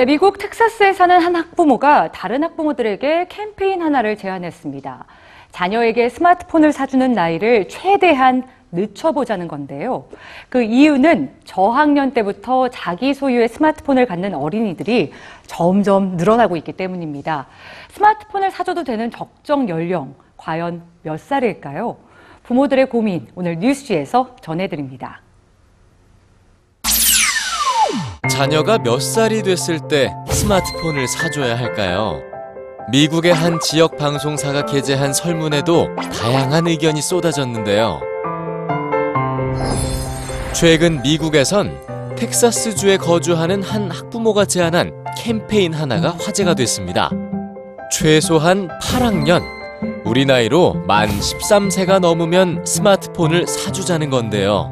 네, 미국 텍사스에 사는 한 학부모가 다른 학부모들에게 캠페인 하나를 제안했습니다. 자녀에게 스마트폰을 사주는 나이를 최대한 늦춰보자는 건데요. 그 이유는 저학년 때부터 자기 소유의 스마트폰을 갖는 어린이들이 점점 늘어나고 있기 때문입니다. 스마트폰을 사줘도 되는 적정 연령, 과연 몇 살일까요? 부모들의 고민, 오늘 뉴스지에서 전해드립니다. 자녀가 몇 살이 됐을 때 스마트폰을 사줘야 할까요? 미국의 한 지역 방송사가 게재한 설문에도 다양한 의견이 쏟아졌는데요. 최근 미국에선 텍사스주에 거주하는 한 학부모가 제안한 캠페인 하나가 화제가 됐습니다. 최소한 8학년, 우리 나이로 만 13세가 넘으면 스마트폰을 사주자는 건데요.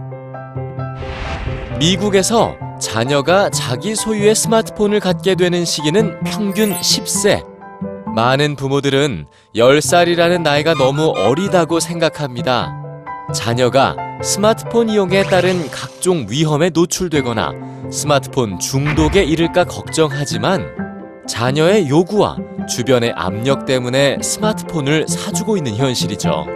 미국에서 자녀가 자기 소유의 스마트폰을 갖게 되는 시기는 평균 10세. 많은 부모들은 10살이라는 나이가 너무 어리다고 생각합니다. 자녀가 스마트폰 이용에 따른 각종 위험에 노출되거나 스마트폰 중독에 이를까 걱정하지만 자녀의 요구와 주변의 압력 때문에 스마트폰을 사주고 있는 현실이죠.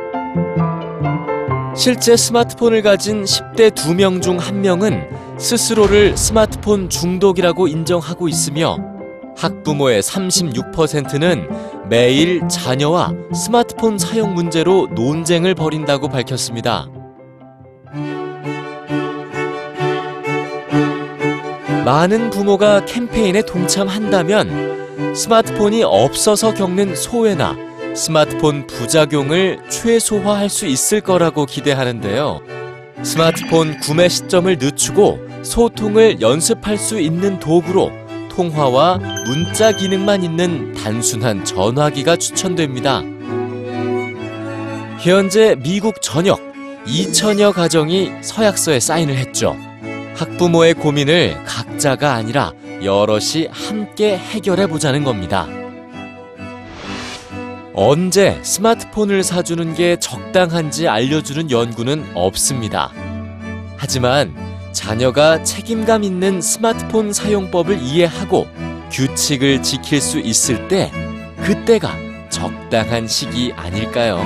실제 스마트폰을 가진 10대 2명 중 1명은 스스로를 스마트폰 중독이라고 인정하고 있으며 학부모의 36%는 매일 자녀와 스마트폰 사용 문제로 논쟁을 벌인다고 밝혔습니다. 많은 부모가 캠페인에 동참한다면 스마트폰이 없어서 겪는 소외나 스마트폰 부작용을 최소화할 수 있을 거라고 기대하는데요. 스마트폰 구매 시점을 늦추고 소통을 연습할 수 있는 도구로 통화와 문자 기능만 있는 단순한 전화기가 추천됩니다. 현재 미국 전역 2천여 가정이 서약서에 사인을 했죠. 학부모의 고민을 각자가 아니라 여럿이 함께 해결해 보자는 겁니다. 언제 스마트폰을 사주는 게 적당한지 알려주는 연구는 없습니다. 하지만 자녀가 책임감 있는 스마트폰 사용법을 이해하고 규칙을 지킬 수 있을 때 그때가 적당한 시기 아닐까요?